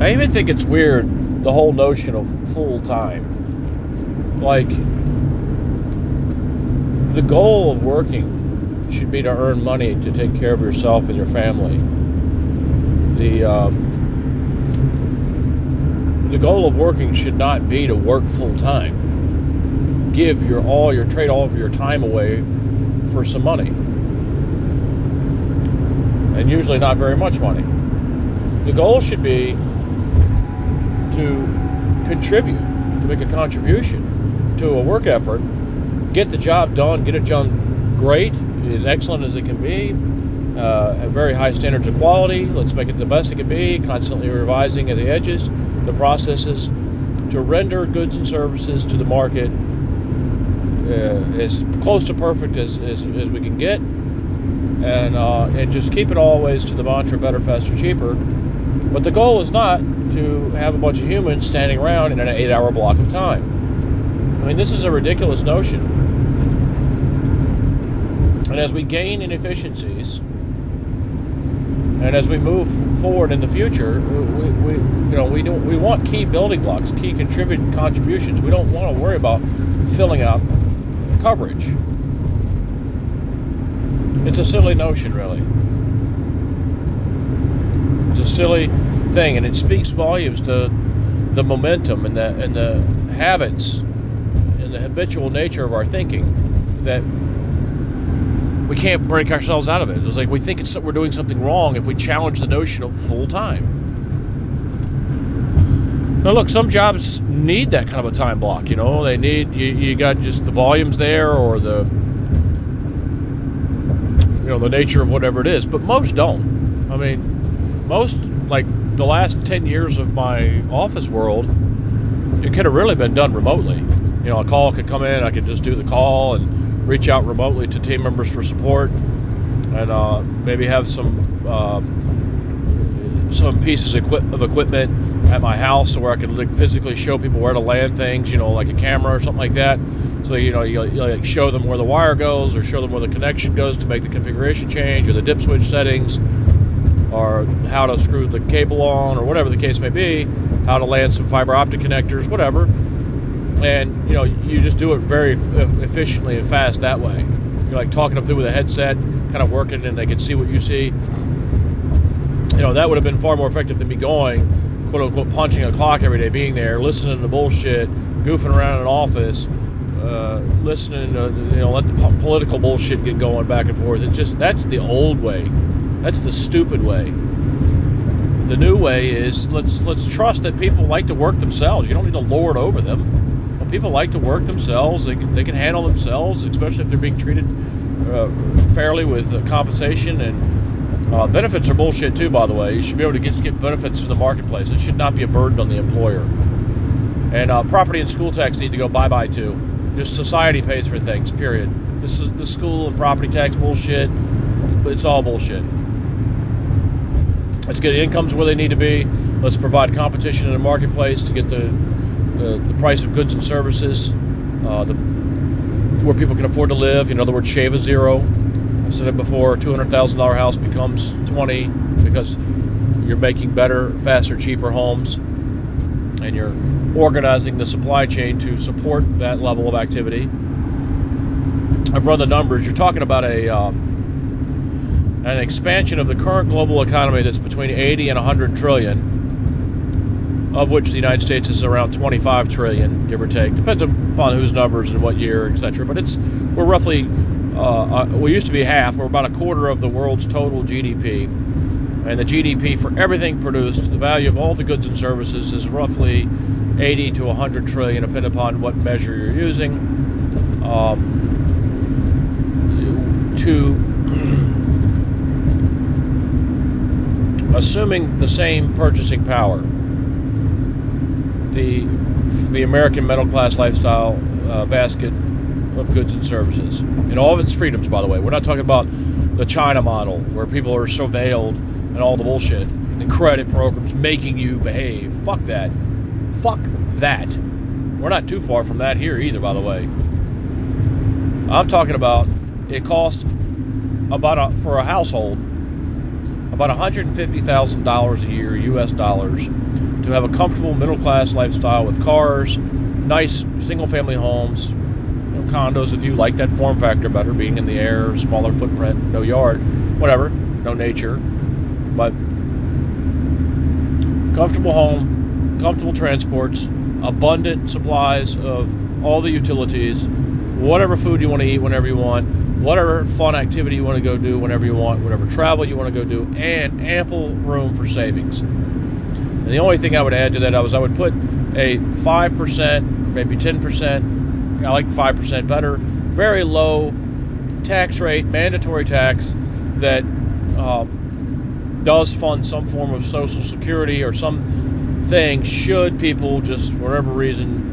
I even think it's weird the whole notion of full time. Like, the goal of working should be to earn money to take care of yourself and your family. The um, the goal of working should not be to work full time. Give your all your trade all of your time away for some money. And usually not very much money. The goal should be to contribute, to make a contribution to a work effort, get the job done, get it done great, as excellent as it can be, uh, very high standards of quality. Let's make it the best it can be, constantly revising at the edges, the processes to render goods and services to the market uh, as close to perfect as, as, as we can get. And, uh, and just keep it always to the mantra better, faster, cheaper. But the goal is not to have a bunch of humans standing around in an eight hour block of time. I mean, this is a ridiculous notion. And as we gain inefficiencies, and as we move forward in the future, we, we you know we don't we want key building blocks, key contribute contributions. We don't want to worry about filling out coverage. It's a silly notion, really. It's a silly thing, and it speaks volumes to the momentum and the and the habits and the habitual nature of our thinking that we can't break ourselves out of it. It's like we think it's we're doing something wrong if we challenge the notion of full time. Now, look, some jobs need that kind of a time block. You know, they need you, you got just the volumes there or the you know the nature of whatever it is, but most don't. I mean, most like the last ten years of my office world, it could have really been done remotely. You know, a call could come in, I could just do the call and reach out remotely to team members for support, and uh, maybe have some um, some pieces of, equipment at my house where I could like, physically show people where to land things, you know, like a camera or something like that. So you know, you, you like show them where the wire goes, or show them where the connection goes to make the configuration change, or the dip switch settings, or how to screw the cable on, or whatever the case may be, how to land some fiber optic connectors, whatever. And you know you just do it very efficiently and fast that way. You're like talking them through with a headset kind of working and they can see what you see. You know that would have been far more effective than me going quote unquote punching a clock every day being there listening to bullshit goofing around in an office uh, listening to you know let the po- political bullshit get going back and forth. It's just that's the old way that's the stupid way the new way is let's let's trust that people like to work themselves you don't need to lord over them people like to work themselves. They can, they can handle themselves, especially if they're being treated uh, fairly with uh, compensation and uh, benefits are bullshit too. By the way, you should be able to get get benefits from the marketplace. It should not be a burden on the employer. And uh, property and school tax need to go bye bye too. Just society pays for things. Period. This is the school and property tax bullshit. But it's all bullshit. Let's get incomes where they need to be. Let's provide competition in the marketplace to get the the, the price of goods and services, uh, the, where people can afford to live. In other words, shave a zero. I've said it before: two hundred thousand dollar house becomes twenty because you're making better, faster, cheaper homes, and you're organizing the supply chain to support that level of activity. I've run the numbers. You're talking about a um, an expansion of the current global economy that's between 80 and 100 trillion of which the United States is around 25 trillion, give or take. Depends upon whose numbers and what year, etc. But it's we're roughly uh, uh, we used to be half. We're about a quarter of the world's total GDP, and the GDP for everything produced, the value of all the goods and services, is roughly 80 to 100 trillion, depending upon what measure you're using. Um, to assuming the same purchasing power the the American middle class lifestyle uh, basket of goods and services, and all of its freedoms. By the way, we're not talking about the China model where people are surveilled and all the bullshit and credit programs making you behave. Fuck that. Fuck that. We're not too far from that here either. By the way, I'm talking about it costs about a, for a household about $150,000 a year, US dollars, to have a comfortable middle class lifestyle with cars, nice single family homes, you know, condos if you like that form factor better, being in the air, smaller footprint, no yard, whatever, no nature. But comfortable home, comfortable transports, abundant supplies of all the utilities, whatever food you want to eat whenever you want, whatever fun activity you want to go do whenever you want, whatever travel you want to go do, and ample room for savings. And the only thing I would add to that was I would put a 5%, maybe 10%, I like 5% better, very low tax rate, mandatory tax that uh, does fund some form of Social Security or some thing should people just, for whatever reason,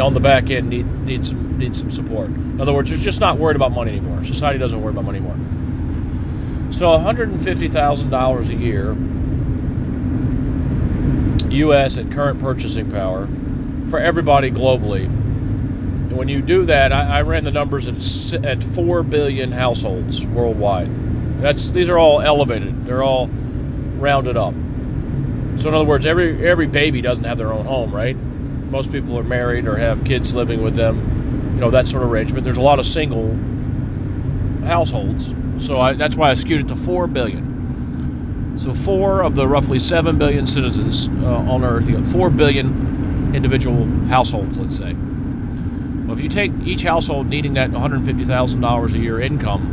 on the back end need, need some need some support. In other words, they're just not worried about money anymore. Society doesn't worry about money anymore. So $150,000 a year, U.S. at current purchasing power, for everybody globally. And when you do that, I, I ran the numbers at, at 4 billion households worldwide. That's These are all elevated. They're all rounded up. So in other words, every every baby doesn't have their own home, right? Most people are married or have kids living with them you know that sort of arrangement. There's a lot of single households, so I, that's why I skewed it to four billion. So four of the roughly seven billion citizens uh, on Earth, you got four billion individual households. Let's say. Well, if you take each household needing that $150,000 a year income,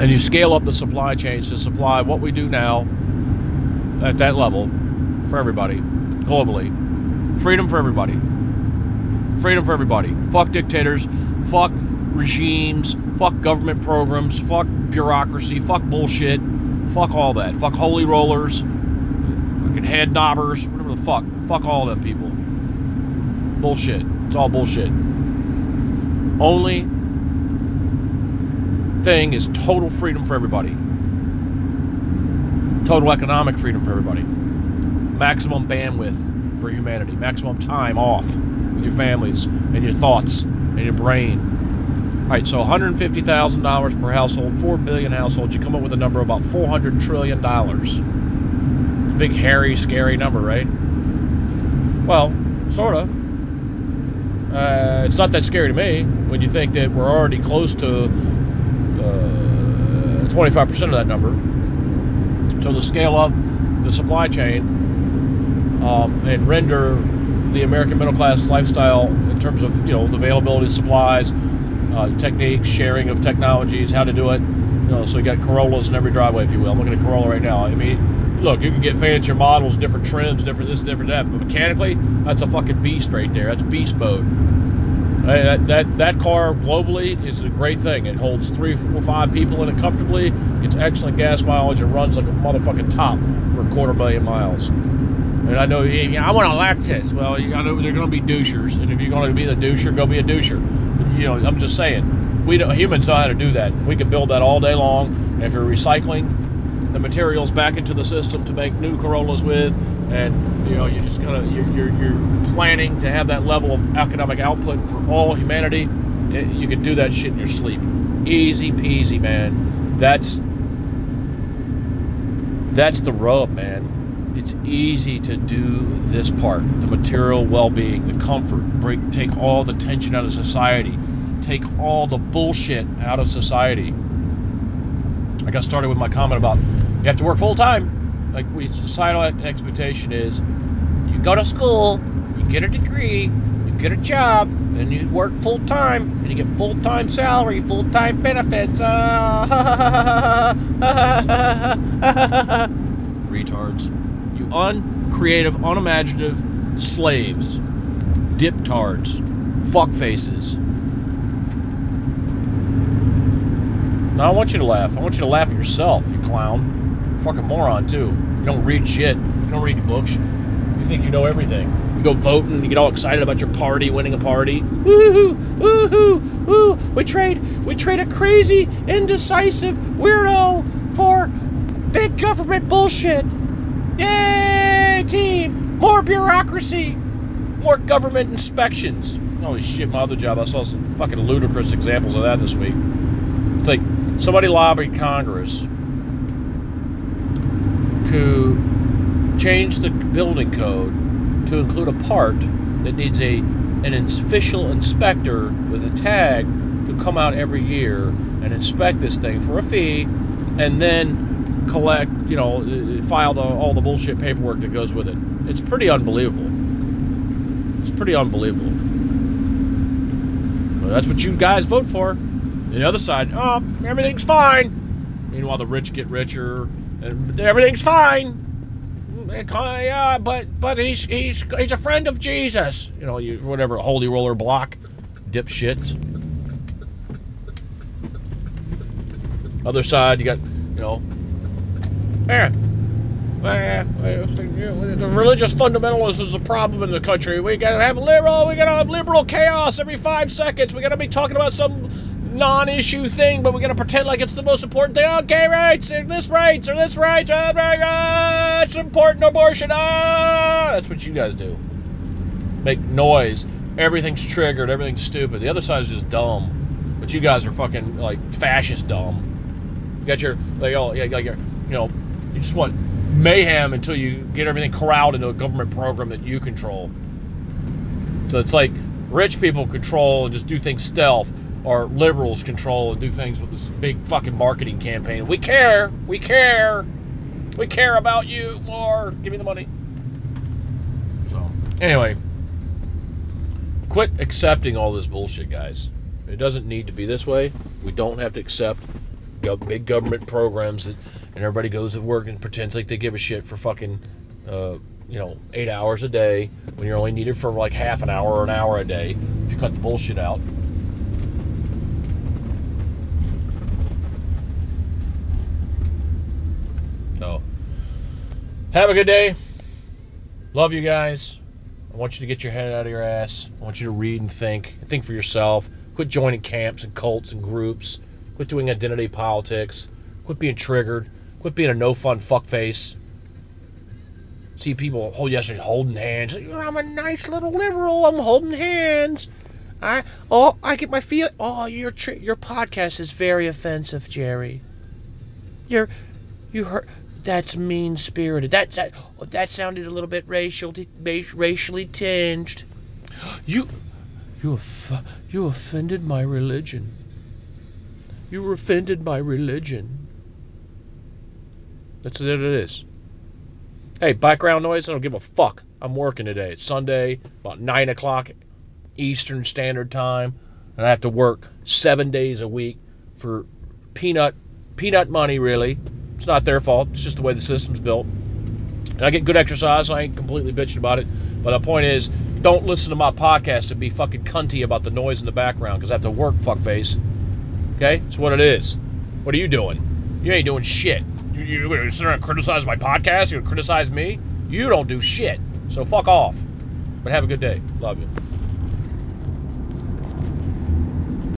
and you scale up the supply chains to supply what we do now at that level for everybody globally, freedom for everybody freedom for everybody. Fuck dictators. Fuck regimes. Fuck government programs. Fuck bureaucracy. Fuck bullshit. Fuck all that. Fuck holy rollers. Fucking head knobbers. Whatever the fuck. Fuck all them people. Bullshit. It's all bullshit. Only thing is total freedom for everybody. Total economic freedom for everybody. Maximum bandwidth for humanity. Maximum time off with your families and your thoughts and your brain. All right, so $150,000 per household, 4 billion households, you come up with a number about $400 trillion. It's a big, hairy, scary number, right? Well, sort of. Uh, it's not that scary to me when you think that we're already close to uh, 25% of that number. So the scale up the supply chain um, and render the American middle class lifestyle in terms of you know the availability of supplies, uh, techniques, sharing of technologies, how to do it. You know, so you got Corollas in every driveway, if you will. I'm looking at Corolla right now. I mean, look, you can get fancier models, different trims, different this, different that, but mechanically, that's a fucking beast right there. That's beast mode. That, that that car globally is a great thing. It holds three, four, five people in it comfortably. Gets excellent gas mileage and runs like a motherfucking top for a quarter million miles. And I know, I want a Lexus. Well, you know, they're going to be douchers, and if you're going to be the doucher, go be a doucher. You know, I'm just saying, we don't, humans know how to do that. We can build that all day long. And if you're recycling the materials back into the system to make new Corollas with, and you know, you're just of you're, you're, you're planning to have that level of economic output for all humanity. Eh, you can do that shit in your sleep, easy peasy, man. That's that's the rub, man it's easy to do this part the material well-being the comfort break take all the tension out of society take all the bullshit out of society i got started with my comment about you have to work full-time like we societal expectation is you go to school you get a degree you get a job and you work full-time and you get full-time salary full-time benefits uh, retards uncreative, unimaginative slaves, diptards, fuckfaces. Now I want you to laugh. I want you to laugh at yourself, you clown. fucking moron too. You don't read shit. You don't read books. You think you know everything. You go voting, you get all excited about your party winning a party. Woohoo! Woohoo! Woo! We trade we trade a crazy, indecisive weirdo for big government bullshit. Yay, team. More bureaucracy. More government inspections. Holy shit, my other job, I saw some fucking ludicrous examples of that this week. It's like somebody lobbied Congress to change the building code to include a part that needs a an official inspector with a tag to come out every year and inspect this thing for a fee and then collect, you know, file the, all the bullshit paperwork that goes with it. It's pretty unbelievable. It's pretty unbelievable. That's what you guys vote for. The other side, oh, everything's fine. Meanwhile, the rich get richer, and everything's fine. Mm, eh, yeah, but but he's he's he's a friend of Jesus. You know, you whatever holy roller block, dipshits. Other side, you got you know, eh, eh, the religious fundamentalism is a problem in the country. We gotta have liberal. We gotta have liberal chaos every five seconds. We gotta be talking about some non-issue thing, but we're gonna pretend like it's the most important thing. Oh, gay rights, or this rights, or this rights. Oh, ah, it's important abortion. Ah, that's what you guys do. Make noise. Everything's triggered. Everything's stupid. The other side is just dumb, but you guys are fucking like fascist dumb. You got your like oh yeah like your you know you just want mayhem until you get everything corralled into a government program that you control. So it's like rich people control and just do things stealth or liberals control and do things with this big fucking marketing campaign. We care. We care. We care about you more. Give me the money. So, anyway, quit accepting all this bullshit, guys. It doesn't need to be this way. We don't have to accept big government programs that, and everybody goes to work and pretends like they give a shit for fucking, uh, you know, eight hours a day when you're only needed for like half an hour or an hour a day if you cut the bullshit out. So, have a good day. Love you guys. I want you to get your head out of your ass. I want you to read and think. Think for yourself. Quit joining camps and cults and groups. Quit doing identity politics. Quit being triggered. Quit being a no fun fuckface. See people oh, hold yesterday holding hands. I'm a nice little liberal. I'm holding hands. I oh I get my feel. Oh your your podcast is very offensive, Jerry. You're you hurt that's mean spirited. That that oh, that sounded a little bit racial, racially tinged. You, you, you offended my religion. You offended my religion. That's what it is. Hey, background noise. I don't give a fuck. I'm working today. It's Sunday, about nine o'clock Eastern Standard Time, and I have to work seven days a week for peanut peanut money, really. It's not their fault. It's just the way the system's built. And I get good exercise. So I ain't completely bitching about it. But the point is, don't listen to my podcast and be fucking cunty about the noise in the background because I have to work, fuckface. Okay? It's what it is. What are you doing? You ain't doing shit. You, you're going to sit there and criticize my podcast? You're going to criticize me? You don't do shit. So fuck off. But have a good day. Love you.